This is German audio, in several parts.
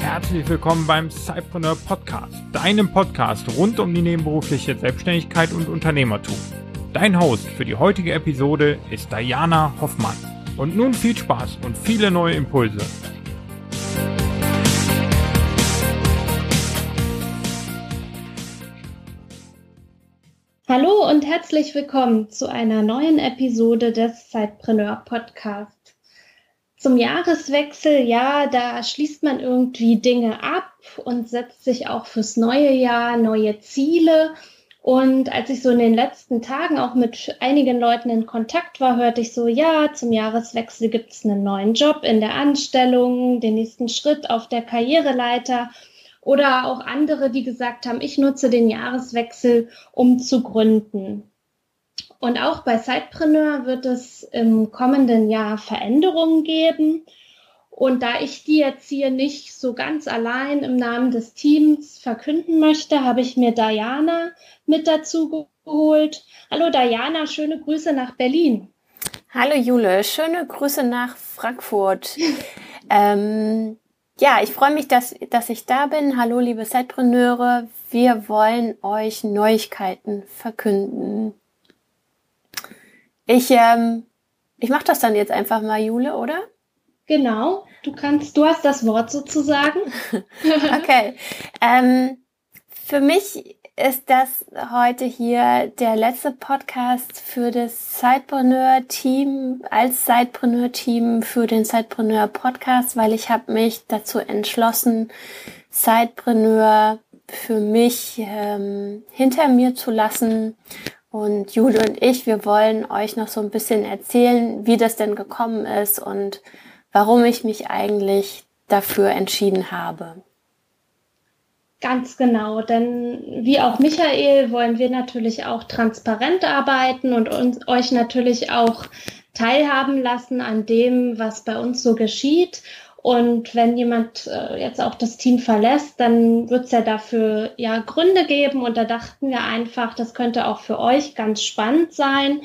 Herzlich willkommen beim Cypreneur Podcast, deinem Podcast rund um die nebenberufliche Selbstständigkeit und Unternehmertum. Dein Host für die heutige Episode ist Diana Hoffmann. Und nun viel Spaß und viele neue Impulse. Herzlich willkommen zu einer neuen Episode des Zeitpreneur Podcast. Zum Jahreswechsel, ja, da schließt man irgendwie Dinge ab und setzt sich auch fürs neue Jahr neue Ziele. Und als ich so in den letzten Tagen auch mit einigen Leuten in Kontakt war, hörte ich so, ja, zum Jahreswechsel gibt es einen neuen Job in der Anstellung, den nächsten Schritt auf der Karriereleiter. Oder auch andere, die gesagt haben, ich nutze den Jahreswechsel, um zu gründen. Und auch bei Sidepreneur wird es im kommenden Jahr Veränderungen geben. Und da ich die jetzt hier nicht so ganz allein im Namen des Teams verkünden möchte, habe ich mir Diana mit dazu geholt. Hallo Diana, schöne Grüße nach Berlin. Hallo Jule, schöne Grüße nach Frankfurt. ähm, ja, ich freue mich, dass, dass ich da bin. Hallo, liebe Zeitpreneure. Wir wollen euch Neuigkeiten verkünden. Ich, ähm, ich mache das dann jetzt einfach mal, Jule, oder? Genau, du kannst, du hast das Wort sozusagen. okay. Ähm, für mich ist das heute hier der letzte Podcast für das Sidepreneur-Team, als Sidepreneur-Team für den Sidepreneur-Podcast, weil ich habe mich dazu entschlossen, Sidepreneur für mich ähm, hinter mir zu lassen. Und Jule und ich, wir wollen euch noch so ein bisschen erzählen, wie das denn gekommen ist und warum ich mich eigentlich dafür entschieden habe. Ganz genau, denn wie auch Michael wollen wir natürlich auch transparent arbeiten und uns, euch natürlich auch teilhaben lassen an dem, was bei uns so geschieht. Und wenn jemand äh, jetzt auch das Team verlässt, dann wird es ja dafür ja Gründe geben. Und da dachten wir einfach, das könnte auch für euch ganz spannend sein.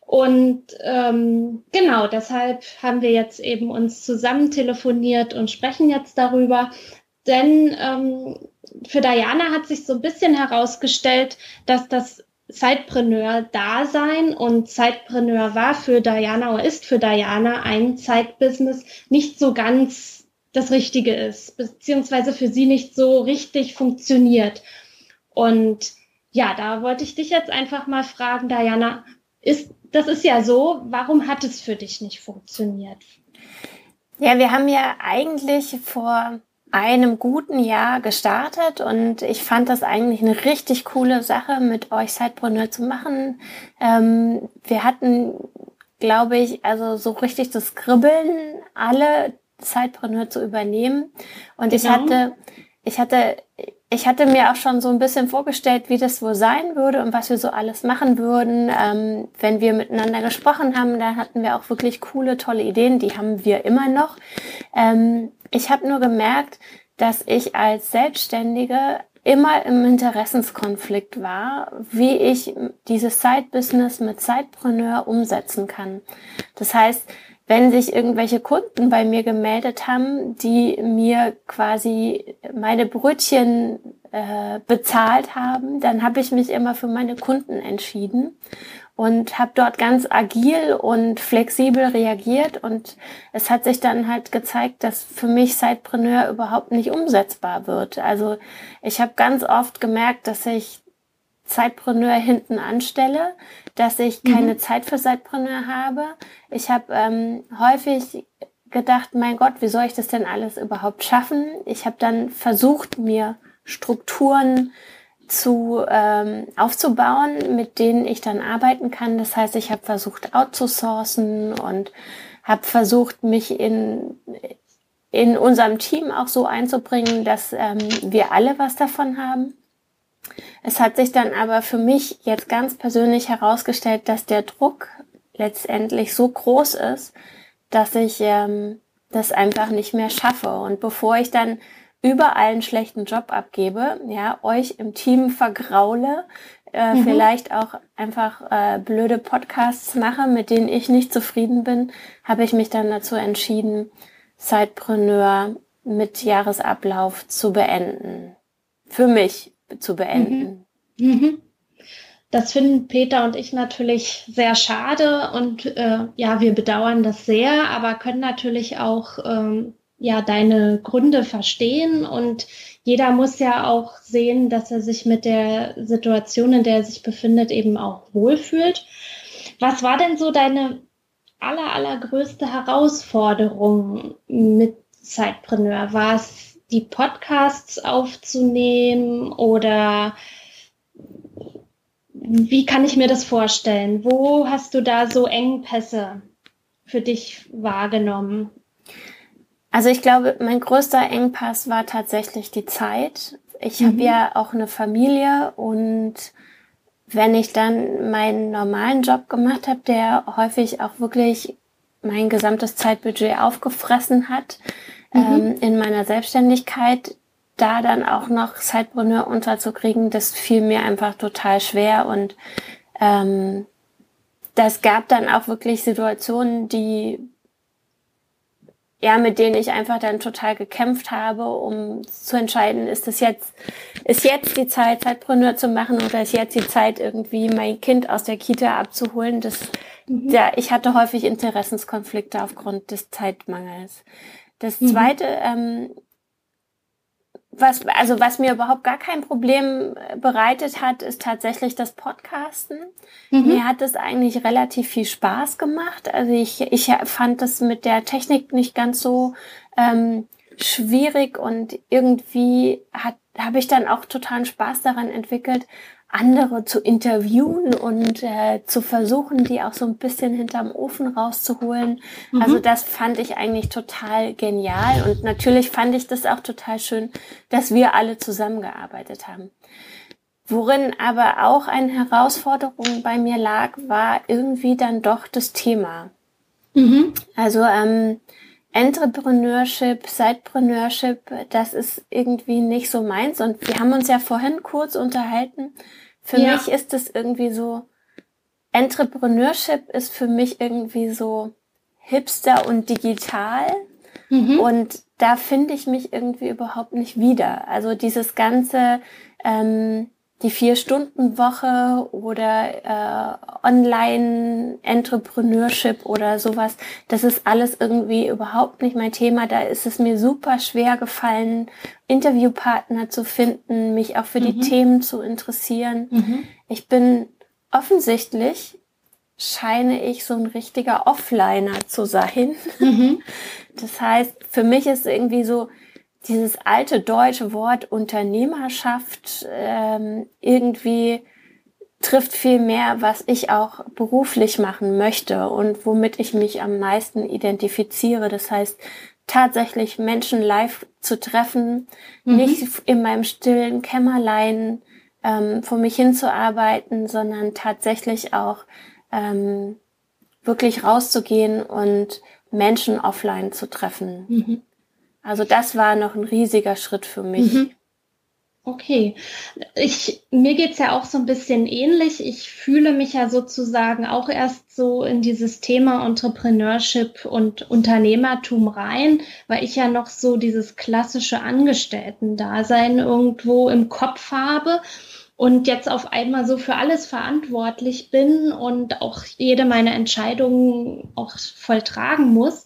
Und ähm, genau, deshalb haben wir jetzt eben uns zusammen telefoniert und sprechen jetzt darüber. Denn ähm, für Diana hat sich so ein bisschen herausgestellt, dass das Zeitpreneur-Dasein und Zeitpreneur war für Diana oder ist für Diana ein Zeitbusiness nicht so ganz das Richtige ist, beziehungsweise für sie nicht so richtig funktioniert. Und ja, da wollte ich dich jetzt einfach mal fragen, Diana, ist, das ist ja so, warum hat es für dich nicht funktioniert? Ja, wir haben ja eigentlich vor einem guten Jahr gestartet und ich fand das eigentlich eine richtig coole Sache, mit euch Sidepreneur zu machen. Ähm, wir hatten, glaube ich, also so richtig das Kribbeln, alle Sidepreneur zu übernehmen. Und genau. ich hatte, ich hatte, ich hatte mir auch schon so ein bisschen vorgestellt, wie das wohl sein würde und was wir so alles machen würden. Ähm, wenn wir miteinander gesprochen haben, da hatten wir auch wirklich coole, tolle Ideen. Die haben wir immer noch. Ähm, ich habe nur gemerkt, dass ich als Selbstständige immer im Interessenskonflikt war, wie ich dieses Side-Business mit Sidepreneur umsetzen kann. Das heißt, wenn sich irgendwelche Kunden bei mir gemeldet haben, die mir quasi meine Brötchen äh, bezahlt haben, dann habe ich mich immer für meine Kunden entschieden und habe dort ganz agil und flexibel reagiert und es hat sich dann halt gezeigt, dass für mich Sidepreneur überhaupt nicht umsetzbar wird. Also ich habe ganz oft gemerkt, dass ich Zeitpreneur hinten anstelle, dass ich mhm. keine mhm. Zeit für Zeitpreneur habe. Ich habe ähm, häufig gedacht, mein Gott, wie soll ich das denn alles überhaupt schaffen? Ich habe dann versucht, mir Strukturen zu ähm, aufzubauen, mit denen ich dann arbeiten kann. Das heißt, ich habe versucht outzusourcen und habe versucht, mich in in unserem Team auch so einzubringen, dass ähm, wir alle was davon haben. Es hat sich dann aber für mich jetzt ganz persönlich herausgestellt, dass der Druck letztendlich so groß ist, dass ich ähm, das einfach nicht mehr schaffe. Und bevor ich dann überall einen schlechten Job abgebe, ja, euch im Team vergraule, äh, mhm. vielleicht auch einfach äh, blöde Podcasts mache, mit denen ich nicht zufrieden bin, habe ich mich dann dazu entschieden, Sidepreneur mit Jahresablauf zu beenden. Für mich zu beenden. Mhm. Mhm. Das finden Peter und ich natürlich sehr schade und äh, ja, wir bedauern das sehr, aber können natürlich auch ähm, ja deine Gründe verstehen und jeder muss ja auch sehen, dass er sich mit der Situation, in der er sich befindet, eben auch wohlfühlt. Was war denn so deine aller, allergrößte Herausforderung mit Zeitpreneur? War es die Podcasts aufzunehmen oder wie kann ich mir das vorstellen? Wo hast du da so Engpässe für dich wahrgenommen? Also ich glaube, mein größter Engpass war tatsächlich die Zeit. Ich mhm. habe ja auch eine Familie und wenn ich dann meinen normalen Job gemacht habe, der häufig auch wirklich mein gesamtes Zeitbudget aufgefressen hat mhm. ähm, in meiner Selbstständigkeit, da dann auch noch Zeitbrunner unterzukriegen, das fiel mir einfach total schwer und ähm, das gab dann auch wirklich Situationen, die ja, mit denen ich einfach dann total gekämpft habe, um zu entscheiden, ist es jetzt, ist jetzt die Zeit, Zeitpreneur zu machen oder ist jetzt die Zeit, irgendwie mein Kind aus der Kita abzuholen? Das, mhm. ja, ich hatte häufig Interessenskonflikte aufgrund des Zeitmangels. Das mhm. zweite, ähm, was, also was mir überhaupt gar kein Problem bereitet hat, ist tatsächlich das Podcasten. Mhm. Mir hat es eigentlich relativ viel Spaß gemacht. Also ich, ich fand das mit der Technik nicht ganz so ähm, schwierig und irgendwie hat habe ich dann auch totalen Spaß daran entwickelt, andere zu interviewen und äh, zu versuchen, die auch so ein bisschen hinterm Ofen rauszuholen. Mhm. Also das fand ich eigentlich total genial und natürlich fand ich das auch total schön, dass wir alle zusammengearbeitet haben. Worin aber auch eine Herausforderung bei mir lag, war irgendwie dann doch das Thema. Mhm. Also ähm, Entrepreneurship, Sidepreneurship, das ist irgendwie nicht so meins. Und wir haben uns ja vorhin kurz unterhalten. Für ja. mich ist es irgendwie so, Entrepreneurship ist für mich irgendwie so hipster und digital. Mhm. Und da finde ich mich irgendwie überhaupt nicht wieder. Also dieses ganze, ähm, die Vier-Stunden-Woche oder äh, Online-Entrepreneurship oder sowas, das ist alles irgendwie überhaupt nicht mein Thema. Da ist es mir super schwer gefallen, Interviewpartner zu finden, mich auch für mhm. die Themen zu interessieren. Mhm. Ich bin offensichtlich, scheine ich so ein richtiger Offliner zu sein. Mhm. Das heißt, für mich ist irgendwie so, dieses alte deutsche Wort Unternehmerschaft ähm, irgendwie trifft viel mehr, was ich auch beruflich machen möchte und womit ich mich am meisten identifiziere. Das heißt, tatsächlich Menschen live zu treffen, mhm. nicht in meinem stillen Kämmerlein ähm, vor mich hinzuarbeiten, sondern tatsächlich auch ähm, wirklich rauszugehen und Menschen offline zu treffen. Mhm. Also das war noch ein riesiger Schritt für mich. Mhm. Okay. Ich, mir geht's ja auch so ein bisschen ähnlich. Ich fühle mich ja sozusagen auch erst so in dieses Thema Entrepreneurship und Unternehmertum rein, weil ich ja noch so dieses klassische Angestellten-Dasein irgendwo im Kopf habe und jetzt auf einmal so für alles verantwortlich bin und auch jede meiner Entscheidungen auch volltragen muss.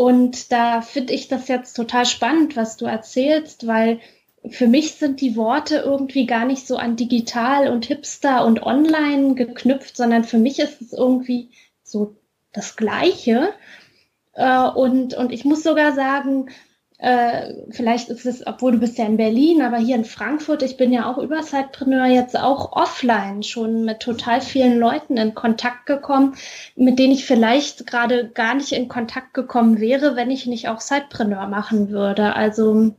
Und da finde ich das jetzt total spannend, was du erzählst, weil für mich sind die Worte irgendwie gar nicht so an digital und hipster und online geknüpft, sondern für mich ist es irgendwie so das Gleiche. Äh, und, und ich muss sogar sagen, äh, vielleicht ist es, obwohl du bist ja in Berlin, aber hier in Frankfurt, ich bin ja auch über Sidepreneur jetzt auch offline schon mit total vielen Leuten in Kontakt gekommen, mit denen ich vielleicht gerade gar nicht in Kontakt gekommen wäre, wenn ich nicht auch Sidepreneur machen würde. Also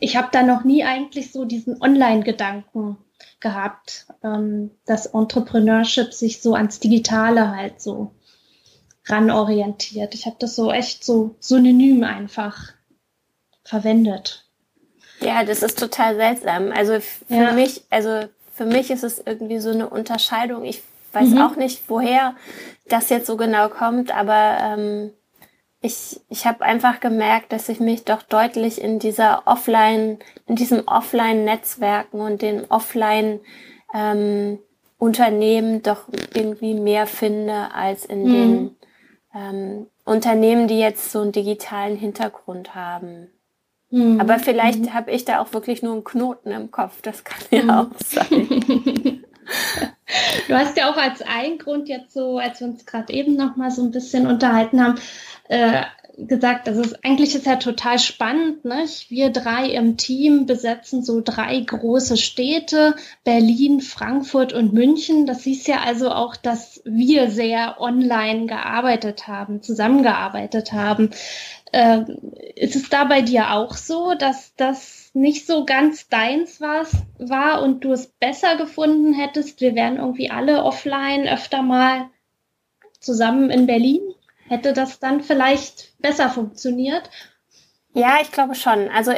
ich habe da noch nie eigentlich so diesen Online-Gedanken gehabt, ähm, dass Entrepreneurship sich so ans Digitale halt so ranorientiert. Ich habe das so echt so synonym einfach verwendet. Ja, das ist total seltsam. Also für ja. mich, also für mich ist es irgendwie so eine Unterscheidung. Ich weiß mhm. auch nicht, woher das jetzt so genau kommt, aber ähm, ich, ich habe einfach gemerkt, dass ich mich doch deutlich in dieser Offline, in diesen Offline-Netzwerken und den Offline ähm, Unternehmen doch irgendwie mehr finde als in mhm. den ähm, Unternehmen, die jetzt so einen digitalen Hintergrund haben. Mhm. Aber vielleicht mhm. habe ich da auch wirklich nur einen Knoten im Kopf. Das kann ja mhm. auch sein. Du hast ja auch als einen Grund jetzt so, als wir uns gerade eben noch mal so ein bisschen unterhalten haben, äh, gesagt, das ist eigentlich ist ja total spannend. Nicht? Wir drei im Team besetzen so drei große Städte, Berlin, Frankfurt und München. Das hieß ja also auch, dass wir sehr online gearbeitet haben, zusammengearbeitet haben. Äh, ist es da bei dir auch so, dass das nicht so ganz deins war, war und du es besser gefunden hättest? Wir wären irgendwie alle offline öfter mal zusammen in Berlin? Hätte das dann vielleicht besser funktioniert? Ja, ich glaube schon. Also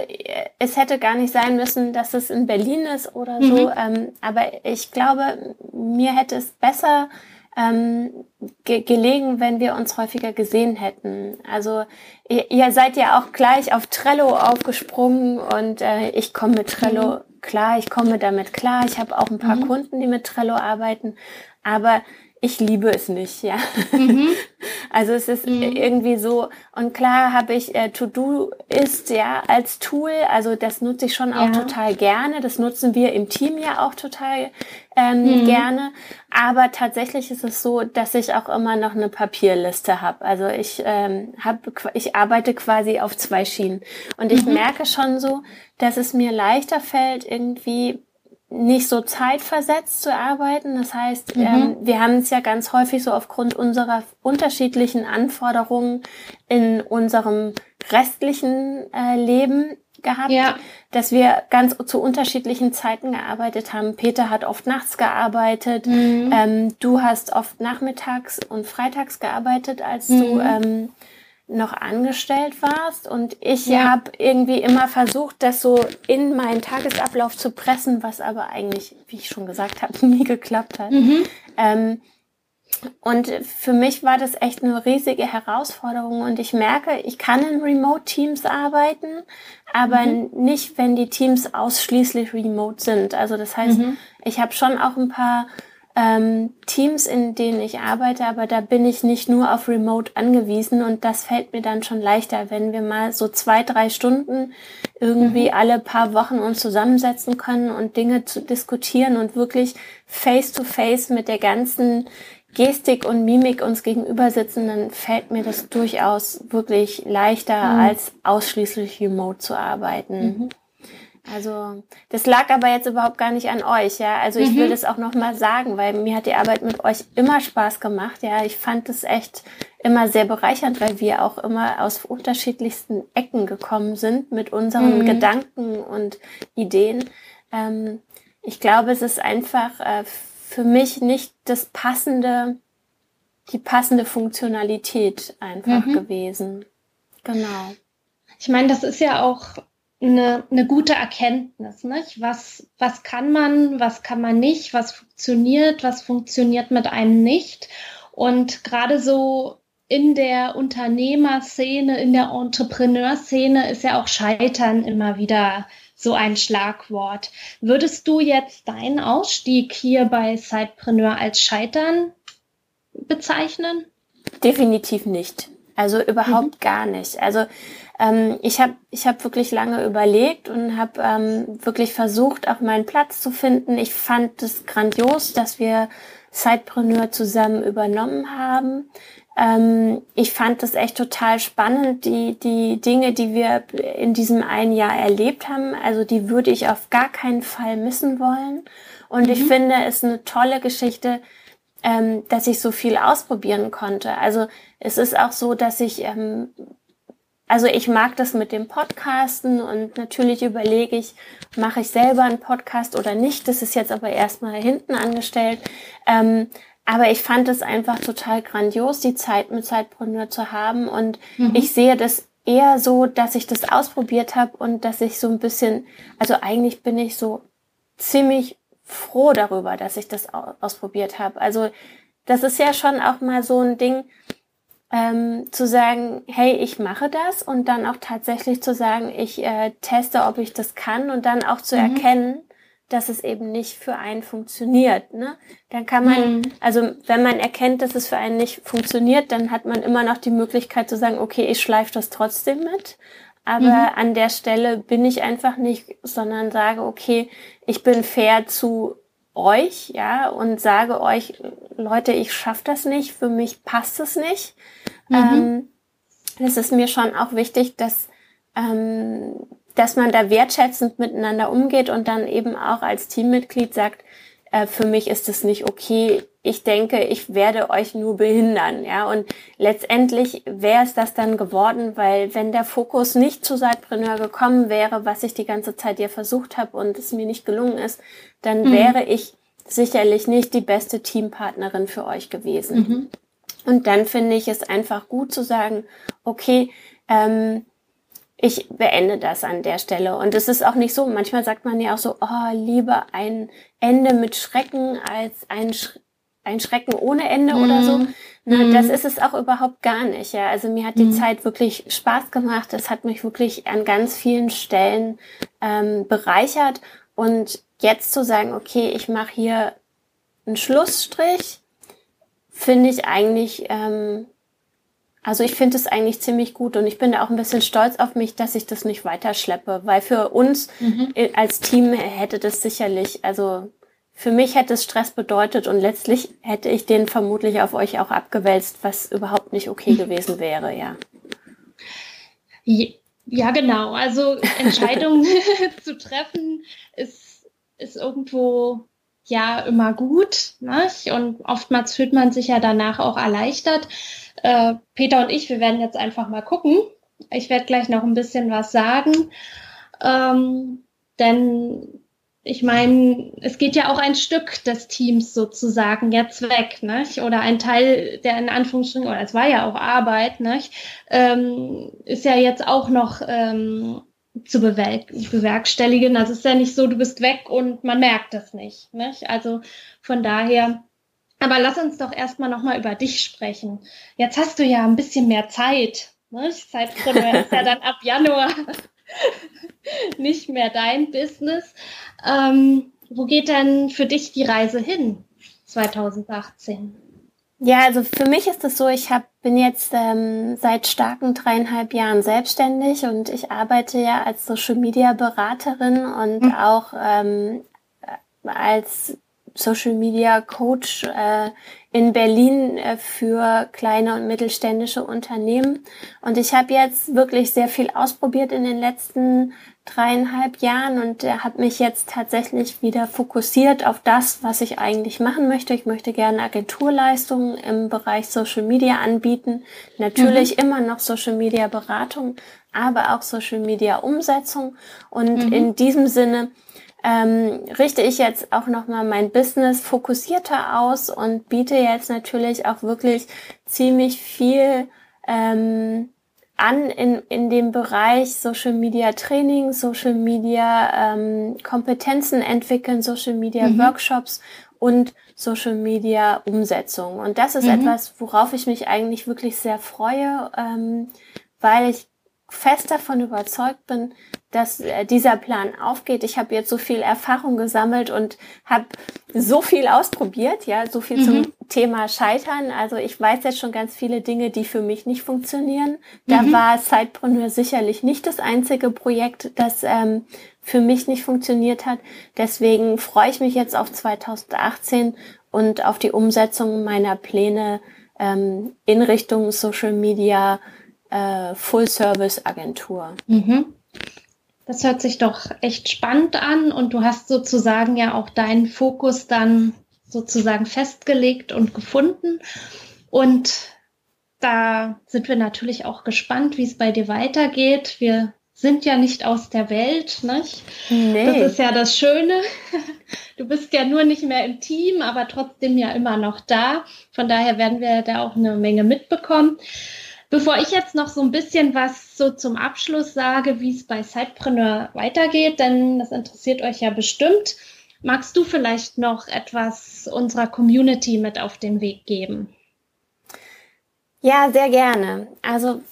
es hätte gar nicht sein müssen, dass es in Berlin ist oder so. Mhm. Ähm, aber ich glaube, mir hätte es besser ähm, ge gelegen, wenn wir uns häufiger gesehen hätten. Also ihr, ihr, seid ja auch gleich auf Trello aufgesprungen und äh, ich komme mit Trello mhm. klar, ich komme damit klar. Ich habe auch ein paar mhm. Kunden, die mit Trello arbeiten. Aber ich liebe es nicht, ja. Mhm. Also es ist mhm. irgendwie so, und klar habe ich äh, To-Do ist ja als Tool, also das nutze ich schon auch ja. total gerne. Das nutzen wir im Team ja auch total ähm, mhm. gerne. Aber tatsächlich ist es so, dass ich auch immer noch eine Papierliste habe. Also ich ähm, habe, ich arbeite quasi auf zwei Schienen. Und ich mhm. merke schon so, dass es mir leichter fällt, irgendwie nicht so zeitversetzt zu arbeiten. Das heißt, mhm. ähm, wir haben es ja ganz häufig so aufgrund unserer unterschiedlichen Anforderungen in unserem restlichen äh, Leben gehabt, ja. dass wir ganz zu unterschiedlichen Zeiten gearbeitet haben. Peter hat oft nachts gearbeitet, mhm. ähm, du hast oft nachmittags und freitags gearbeitet, als mhm. du ähm, noch angestellt warst und ich ja. habe irgendwie immer versucht, das so in meinen Tagesablauf zu pressen, was aber eigentlich, wie ich schon gesagt habe, nie geklappt hat. Mhm. Ähm, und für mich war das echt eine riesige Herausforderung und ich merke, ich kann in Remote-Teams arbeiten, aber mhm. nicht, wenn die Teams ausschließlich remote sind. Also das heißt, mhm. ich habe schon auch ein paar ähm, Teams, in denen ich arbeite, aber da bin ich nicht nur auf Remote angewiesen und das fällt mir dann schon leichter, wenn wir mal so zwei, drei Stunden irgendwie mhm. alle paar Wochen uns zusammensetzen können und Dinge zu diskutieren und wirklich face to face mit der ganzen Gestik und Mimik uns gegenüber sitzen, dann fällt mir das durchaus wirklich leichter, mhm. als ausschließlich remote zu arbeiten. Mhm. Also das lag aber jetzt überhaupt gar nicht an euch, ja. Also ich mhm. will das auch noch mal sagen, weil mir hat die Arbeit mit euch immer Spaß gemacht, ja. Ich fand es echt immer sehr bereichernd, weil wir auch immer aus unterschiedlichsten Ecken gekommen sind mit unseren mhm. Gedanken und Ideen. Ähm, ich glaube, es ist einfach äh, für mich nicht das passende, die passende Funktionalität einfach mhm. gewesen. Genau. Ich meine, das ist ja auch eine, eine gute Erkenntnis. Nicht? Was, was kann man, was kann man nicht, was funktioniert, was funktioniert mit einem nicht. Und gerade so in der Unternehmerszene, in der Entrepreneurszene ist ja auch Scheitern immer wieder so ein Schlagwort. Würdest du jetzt deinen Ausstieg hier bei Sidepreneur als Scheitern bezeichnen? Definitiv nicht. Also überhaupt mhm. gar nicht. Also ähm, ich habe ich hab wirklich lange überlegt und habe ähm, wirklich versucht, auch meinen Platz zu finden. Ich fand es grandios, dass wir Sidepreneur zusammen übernommen haben. Ähm, ich fand es echt total spannend, die, die Dinge, die wir in diesem einen Jahr erlebt haben. Also die würde ich auf gar keinen Fall missen wollen. Und mhm. ich finde es eine tolle Geschichte, ähm, dass ich so viel ausprobieren konnte. Also es ist auch so, dass ich ähm, also ich mag das mit dem Podcasten und natürlich überlege ich, mache ich selber einen Podcast oder nicht. Das ist jetzt aber erstmal hinten angestellt. Ähm, aber ich fand es einfach total grandios, die Zeit mit Zeitpreneur zu haben. Und mhm. ich sehe das eher so, dass ich das ausprobiert habe und dass ich so ein bisschen, also eigentlich bin ich so ziemlich froh darüber, dass ich das ausprobiert habe. Also das ist ja schon auch mal so ein Ding, ähm, zu sagen, hey, ich mache das und dann auch tatsächlich zu sagen, ich äh, teste, ob ich das kann und dann auch zu mhm. erkennen, dass es eben nicht für einen funktioniert. Ne? Dann kann man, mhm. also wenn man erkennt, dass es für einen nicht funktioniert, dann hat man immer noch die Möglichkeit zu sagen, okay, ich schleife das trotzdem mit. Aber mhm. an der Stelle bin ich einfach nicht, sondern sage, okay, ich bin fair zu euch, ja, und sage euch, Leute, ich schaffe das nicht, für mich passt es nicht. Mhm. Ähm, es ist mir schon auch wichtig, dass, ähm, dass man da wertschätzend miteinander umgeht und dann eben auch als Teammitglied sagt, äh, für mich ist es nicht okay. Ich denke, ich werde euch nur behindern, ja. Und letztendlich wäre es das dann geworden, weil wenn der Fokus nicht zu Sidepreneur gekommen wäre, was ich die ganze Zeit ja versucht habe und es mir nicht gelungen ist, dann mhm. wäre ich sicherlich nicht die beste Teampartnerin für euch gewesen. Mhm. Und dann finde ich es einfach gut zu sagen, okay, ähm, ich beende das an der Stelle. Und es ist auch nicht so, manchmal sagt man ja auch so, oh, lieber ein Ende mit Schrecken als ein, Sch ein Schrecken ohne Ende mm. oder so. Mhm. Na, mm. Das ist es auch überhaupt gar nicht. Ja. Also mir hat die mm. Zeit wirklich Spaß gemacht. Es hat mich wirklich an ganz vielen Stellen ähm, bereichert. Und jetzt zu sagen, okay, ich mache hier einen Schlussstrich, finde ich eigentlich ähm, also ich finde es eigentlich ziemlich gut und ich bin da auch ein bisschen stolz auf mich, dass ich das nicht weiterschleppe, weil für uns mhm. als Team hätte das sicherlich, also für mich hätte es Stress bedeutet und letztlich hätte ich den vermutlich auf euch auch abgewälzt, was überhaupt nicht okay gewesen wäre, ja. Ja, genau. Also Entscheidungen zu treffen ist, ist irgendwo ja immer gut. Ne? Und oftmals fühlt man sich ja danach auch erleichtert. Äh, Peter und ich, wir werden jetzt einfach mal gucken. Ich werde gleich noch ein bisschen was sagen. Ähm, denn ich meine, es geht ja auch ein Stück des Teams sozusagen jetzt weg, nicht? Oder ein Teil, der in Anführungsstrichen, oder es war ja auch Arbeit, nicht? Ähm, ist ja jetzt auch noch ähm, zu bewerk bewerkstelligen. Also es ist ja nicht so, du bist weg und man merkt es nicht, nicht? Also von daher aber lass uns doch erstmal nochmal über dich sprechen. Jetzt hast du ja ein bisschen mehr Zeit. Ne? Zeitpreneur ist ja dann ab Januar nicht mehr dein Business. Ähm, wo geht denn für dich die Reise hin 2018? Ja, also für mich ist es so, ich hab, bin jetzt ähm, seit starken dreieinhalb Jahren selbstständig und ich arbeite ja als Social Media Beraterin und mhm. auch ähm, als Social Media Coach äh, in Berlin äh, für kleine und mittelständische Unternehmen. Und ich habe jetzt wirklich sehr viel ausprobiert in den letzten dreieinhalb Jahren und äh, habe mich jetzt tatsächlich wieder fokussiert auf das, was ich eigentlich machen möchte. Ich möchte gerne Agenturleistungen im Bereich Social Media anbieten. Natürlich mhm. immer noch Social Media Beratung, aber auch Social Media Umsetzung. Und mhm. in diesem Sinne ähm, richte ich jetzt auch nochmal mein Business fokussierter aus und biete jetzt natürlich auch wirklich ziemlich viel ähm, an in, in dem Bereich Social Media Training, Social Media ähm, Kompetenzen entwickeln, Social Media mhm. Workshops und Social Media Umsetzung. Und das ist mhm. etwas, worauf ich mich eigentlich wirklich sehr freue, ähm, weil ich fest davon überzeugt bin, dass äh, dieser Plan aufgeht. Ich habe jetzt so viel Erfahrung gesammelt und habe so viel ausprobiert, ja, so viel mhm. zum Thema Scheitern. Also ich weiß jetzt schon ganz viele Dinge, die für mich nicht funktionieren. Da mhm. war Sidepreneur sicherlich nicht das einzige Projekt, das ähm, für mich nicht funktioniert hat. Deswegen freue ich mich jetzt auf 2018 und auf die Umsetzung meiner Pläne ähm, in Richtung Social Media äh, Full-Service-Agentur. Mhm. Das hört sich doch echt spannend an und du hast sozusagen ja auch deinen Fokus dann sozusagen festgelegt und gefunden. Und da sind wir natürlich auch gespannt, wie es bei dir weitergeht. Wir sind ja nicht aus der Welt, nicht? Nee. Das ist ja das Schöne. Du bist ja nur nicht mehr im Team, aber trotzdem ja immer noch da. Von daher werden wir da auch eine Menge mitbekommen. Bevor ich jetzt noch so ein bisschen was so zum Abschluss sage, wie es bei Sidepreneur weitergeht, denn das interessiert euch ja bestimmt, magst du vielleicht noch etwas unserer Community mit auf den Weg geben? Ja, sehr gerne. Also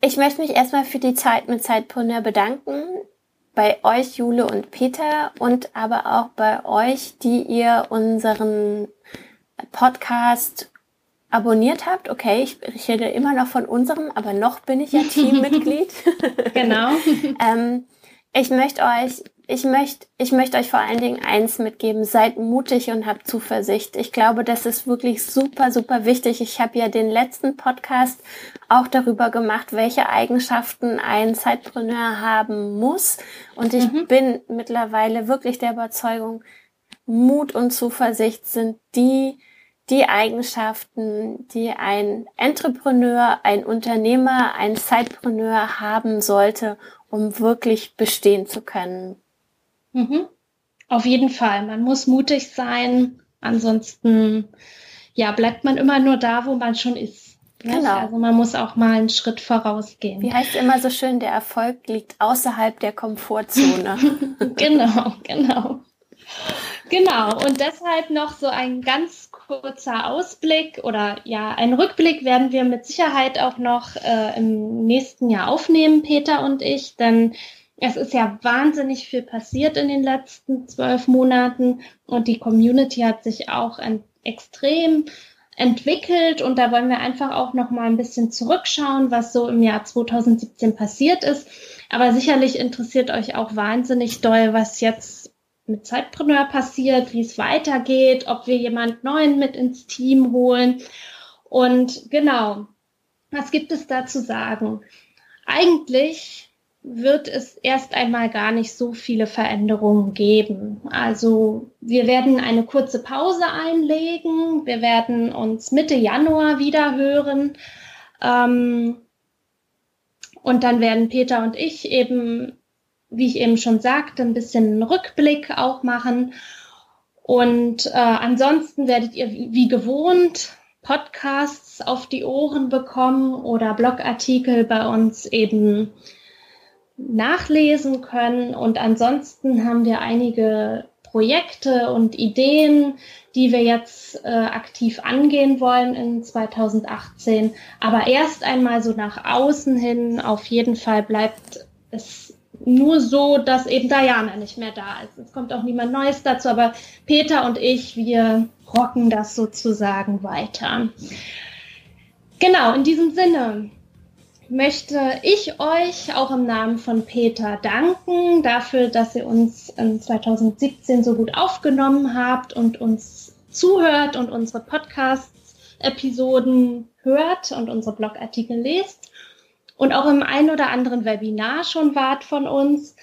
ich möchte mich erstmal für die Zeit mit Zeitpreneur bedanken. Bei euch, Jule und Peter, und aber auch bei euch, die ihr unseren Podcast abonniert habt, okay, ich, ich rede immer noch von unserem, aber noch bin ich ja Teammitglied. genau. ähm, ich möchte euch, ich möchte, ich möchte euch vor allen Dingen eins mitgeben: Seid mutig und habt Zuversicht. Ich glaube, das ist wirklich super, super wichtig. Ich habe ja den letzten Podcast auch darüber gemacht, welche Eigenschaften ein Zeitpreneur haben muss. Und ich mhm. bin mittlerweile wirklich der Überzeugung, Mut und Zuversicht sind die die Eigenschaften, die ein Entrepreneur, ein Unternehmer, ein Zeitpreneur haben sollte, um wirklich bestehen zu können. Mhm. Auf jeden Fall. Man muss mutig sein. Ansonsten, ja, bleibt man immer nur da, wo man schon ist. Genau. Also man muss auch mal einen Schritt vorausgehen. Wie heißt immer so schön, der Erfolg liegt außerhalb der Komfortzone. genau, genau. Genau, und deshalb noch so ein ganz kurzer Ausblick oder ja, ein Rückblick werden wir mit Sicherheit auch noch äh, im nächsten Jahr aufnehmen, Peter und ich, denn es ist ja wahnsinnig viel passiert in den letzten zwölf Monaten und die Community hat sich auch ent extrem entwickelt und da wollen wir einfach auch noch mal ein bisschen zurückschauen, was so im Jahr 2017 passiert ist. Aber sicherlich interessiert euch auch wahnsinnig doll, was jetzt mit Zeitpreneur passiert, wie es weitergeht, ob wir jemand Neuen mit ins Team holen. Und genau, was gibt es da zu sagen? Eigentlich wird es erst einmal gar nicht so viele Veränderungen geben. Also wir werden eine kurze Pause einlegen. Wir werden uns Mitte Januar wieder hören. Ähm, und dann werden Peter und ich eben wie ich eben schon sagte, ein bisschen Rückblick auch machen. Und äh, ansonsten werdet ihr wie gewohnt Podcasts auf die Ohren bekommen oder Blogartikel bei uns eben nachlesen können. Und ansonsten haben wir einige Projekte und Ideen, die wir jetzt äh, aktiv angehen wollen in 2018. Aber erst einmal so nach außen hin, auf jeden Fall bleibt es nur so, dass eben Diana nicht mehr da ist. Es kommt auch niemand Neues dazu, aber Peter und ich, wir rocken das sozusagen weiter. Genau, in diesem Sinne möchte ich euch auch im Namen von Peter danken dafür, dass ihr uns in 2017 so gut aufgenommen habt und uns zuhört und unsere Podcast-Episoden hört und unsere Blogartikel lest und auch im ein oder anderen Webinar schon wart von uns.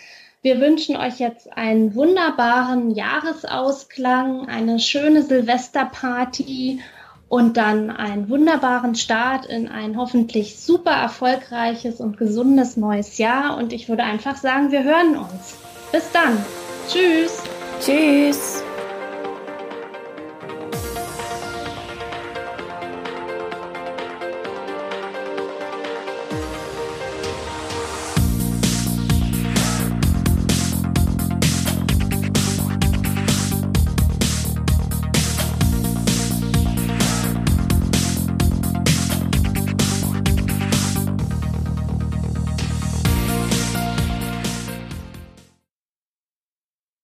Wir wünschen euch jetzt einen wunderbaren Jahresausklang, eine schöne Silvesterparty und dann einen wunderbaren Start in ein hoffentlich super erfolgreiches und gesundes neues Jahr. Und ich würde einfach sagen, wir hören uns. Bis dann. Tschüss. Tschüss.